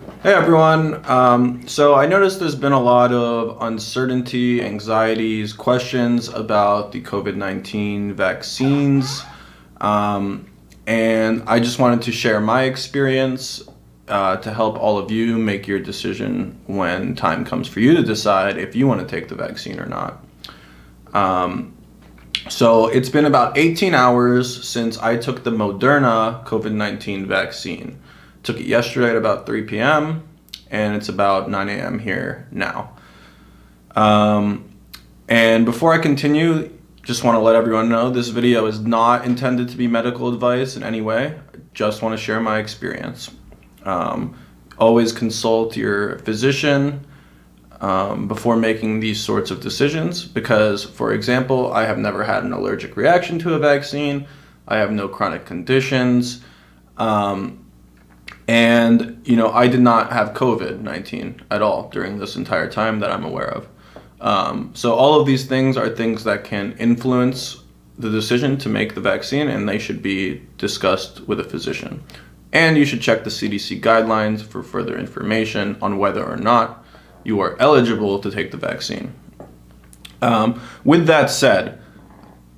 Hey everyone. Um, so I noticed there's been a lot of uncertainty, anxieties, questions about the COVID 19 vaccines. Um, and I just wanted to share my experience uh, to help all of you make your decision when time comes for you to decide if you want to take the vaccine or not. Um, so it's been about 18 hours since I took the Moderna COVID 19 vaccine. Took it yesterday at about 3 p.m. and it's about 9 a.m. here now. Um, and before I continue, just want to let everyone know this video is not intended to be medical advice in any way. Just want to share my experience. Um, always consult your physician um, before making these sorts of decisions because, for example, I have never had an allergic reaction to a vaccine. I have no chronic conditions. Um, and, you know, I did not have COVID 19 at all during this entire time that I'm aware of. Um, so, all of these things are things that can influence the decision to make the vaccine, and they should be discussed with a physician. And you should check the CDC guidelines for further information on whether or not you are eligible to take the vaccine. Um, with that said,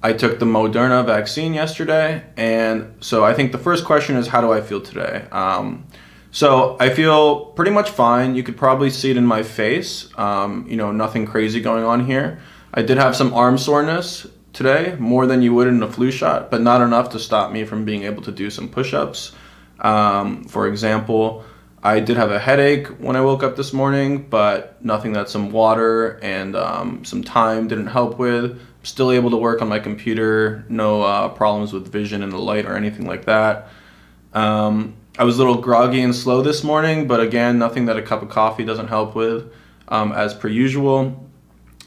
I took the Moderna vaccine yesterday, and so I think the first question is how do I feel today? Um, so I feel pretty much fine. You could probably see it in my face. Um, you know, nothing crazy going on here. I did have some arm soreness today, more than you would in a flu shot, but not enough to stop me from being able to do some push-ups. Um, for example, I did have a headache when I woke up this morning, but nothing that some water and um, some time didn't help with. Still able to work on my computer, no uh, problems with vision and the light or anything like that. Um, I was a little groggy and slow this morning, but again, nothing that a cup of coffee doesn't help with, um, as per usual.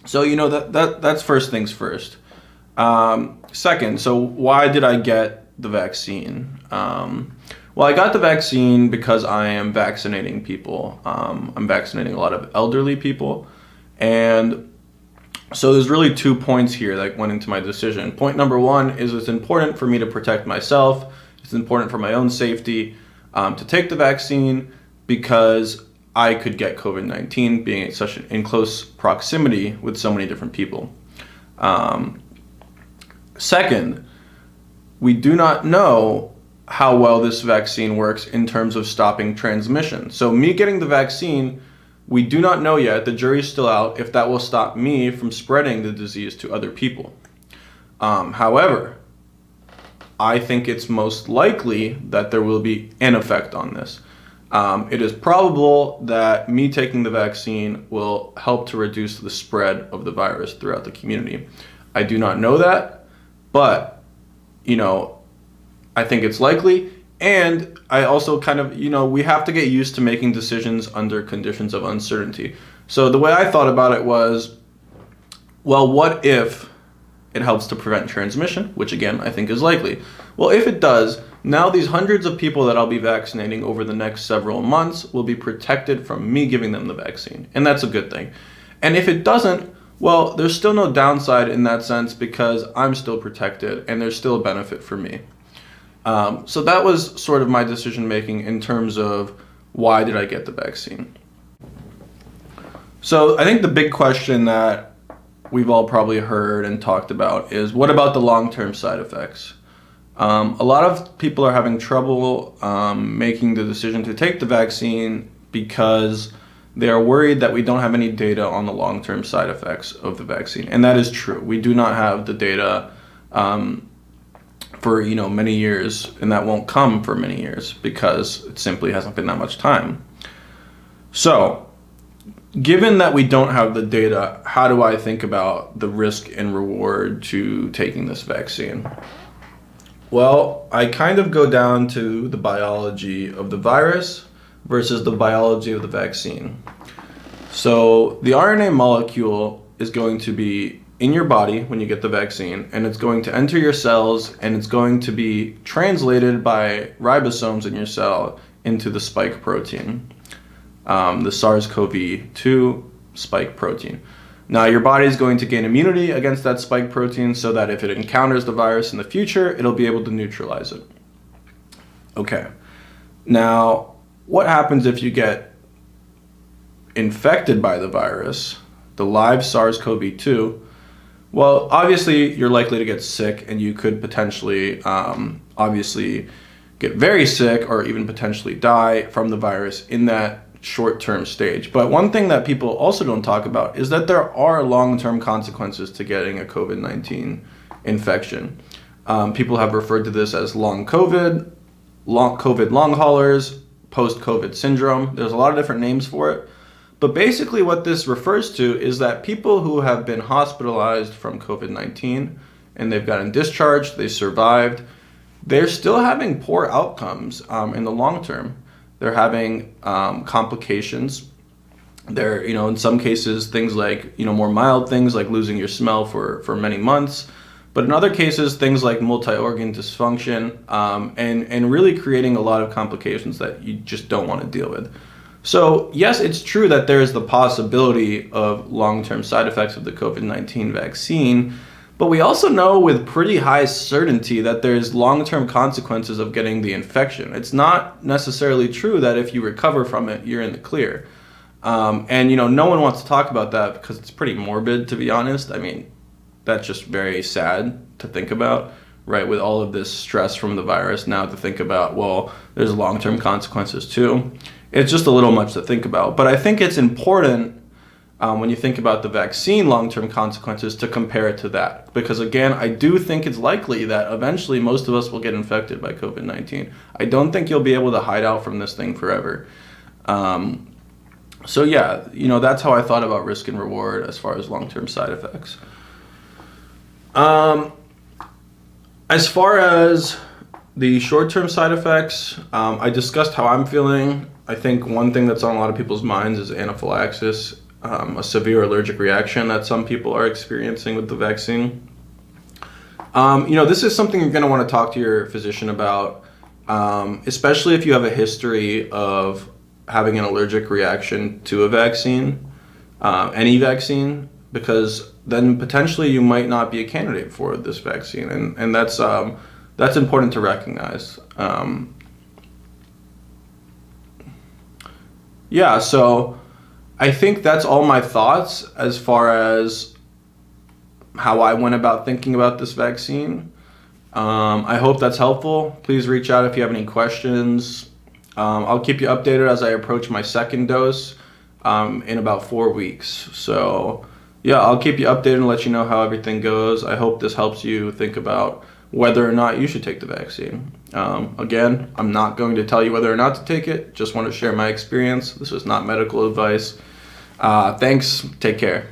So you know that that that's first things first. Um, second, so why did I get the vaccine? Um, well, I got the vaccine because I am vaccinating people. Um, I'm vaccinating a lot of elderly people. And so there's really two points here that went into my decision. Point number one is it's important for me to protect myself, it's important for my own safety um, to take the vaccine because I could get COVID 19 being such in close proximity with so many different people. Um, second, we do not know how well this vaccine works in terms of stopping transmission. So, me getting the vaccine, we do not know yet, the jury is still out, if that will stop me from spreading the disease to other people. Um, however, I think it's most likely that there will be an effect on this. Um, it is probable that me taking the vaccine will help to reduce the spread of the virus throughout the community. I do not know that, but, you know, I think it's likely. And I also kind of, you know, we have to get used to making decisions under conditions of uncertainty. So the way I thought about it was, well, what if it helps to prevent transmission, which again, I think is likely. Well, if it does, now these hundreds of people that I'll be vaccinating over the next several months will be protected from me giving them the vaccine. And that's a good thing. And if it doesn't, well, there's still no downside in that sense because I'm still protected and there's still a benefit for me. Um, so that was sort of my decision making in terms of why did I get the vaccine. So I think the big question that we've all probably heard and talked about is what about the long term side effects? Um, a lot of people are having trouble um, making the decision to take the vaccine because they are worried that we don't have any data on the long term side effects of the vaccine. And that is true. We do not have the data um, for you know many years, and that won't come for many years because it simply hasn't been that much time. So, given that we don't have the data, how do I think about the risk and reward to taking this vaccine? Well, I kind of go down to the biology of the virus versus the biology of the vaccine. So, the RNA molecule is going to be in your body when you get the vaccine, and it's going to enter your cells and it's going to be translated by ribosomes in your cell into the spike protein, um, the SARS CoV 2 spike protein. Now, your body is going to gain immunity against that spike protein so that if it encounters the virus in the future, it'll be able to neutralize it. Okay. Now, what happens if you get infected by the virus, the live SARS CoV 2? Well, obviously, you're likely to get sick and you could potentially, um, obviously, get very sick or even potentially die from the virus in that short term stage. But one thing that people also don't talk about is that there are long term consequences to getting a COVID 19 infection. Um, people have referred to this as long COVID, long COVID long haulers, post COVID syndrome. There's a lot of different names for it. But basically, what this refers to is that people who have been hospitalized from COVID 19 and they've gotten discharged, they survived, they're still having poor outcomes um, in the long term. They're having um, complications. They're, you know, in some cases, things like, you know, more mild things like losing your smell for, for many months. But in other cases, things like multi-organ dysfunction um, and, and really creating a lot of complications that you just don't want to deal with. So, yes, it's true that there is the possibility of long term side effects of the COVID 19 vaccine, but we also know with pretty high certainty that there's long term consequences of getting the infection. It's not necessarily true that if you recover from it, you're in the clear. Um, and, you know, no one wants to talk about that because it's pretty morbid, to be honest. I mean, that's just very sad to think about right with all of this stress from the virus now to think about well there's long-term consequences too it's just a little much to think about. But I think it's important um, when you think about the vaccine long term consequences to compare it to that. Because again, I do think it's likely that eventually most of us will get infected by COVID 19. I don't think you'll be able to hide out from this thing forever. Um, so, yeah, you know, that's how I thought about risk and reward as far as long term side effects. Um, as far as the short term side effects, um, I discussed how I'm feeling. I think one thing that's on a lot of people's minds is anaphylaxis, um, a severe allergic reaction that some people are experiencing with the vaccine. Um, you know, this is something you're going to want to talk to your physician about, um, especially if you have a history of having an allergic reaction to a vaccine, uh, any vaccine, because then potentially you might not be a candidate for this vaccine, and and that's um, that's important to recognize. Um, yeah, so I think that's all my thoughts as far as how I went about thinking about this vaccine. Um, I hope that's helpful. Please reach out if you have any questions. Um, I'll keep you updated as I approach my second dose um, in about four weeks. So, yeah, I'll keep you updated and let you know how everything goes. I hope this helps you think about whether or not you should take the vaccine. Um, again, I'm not going to tell you whether or not to take it, just want to share my experience. This is not medical advice. Uh, thanks. Take care.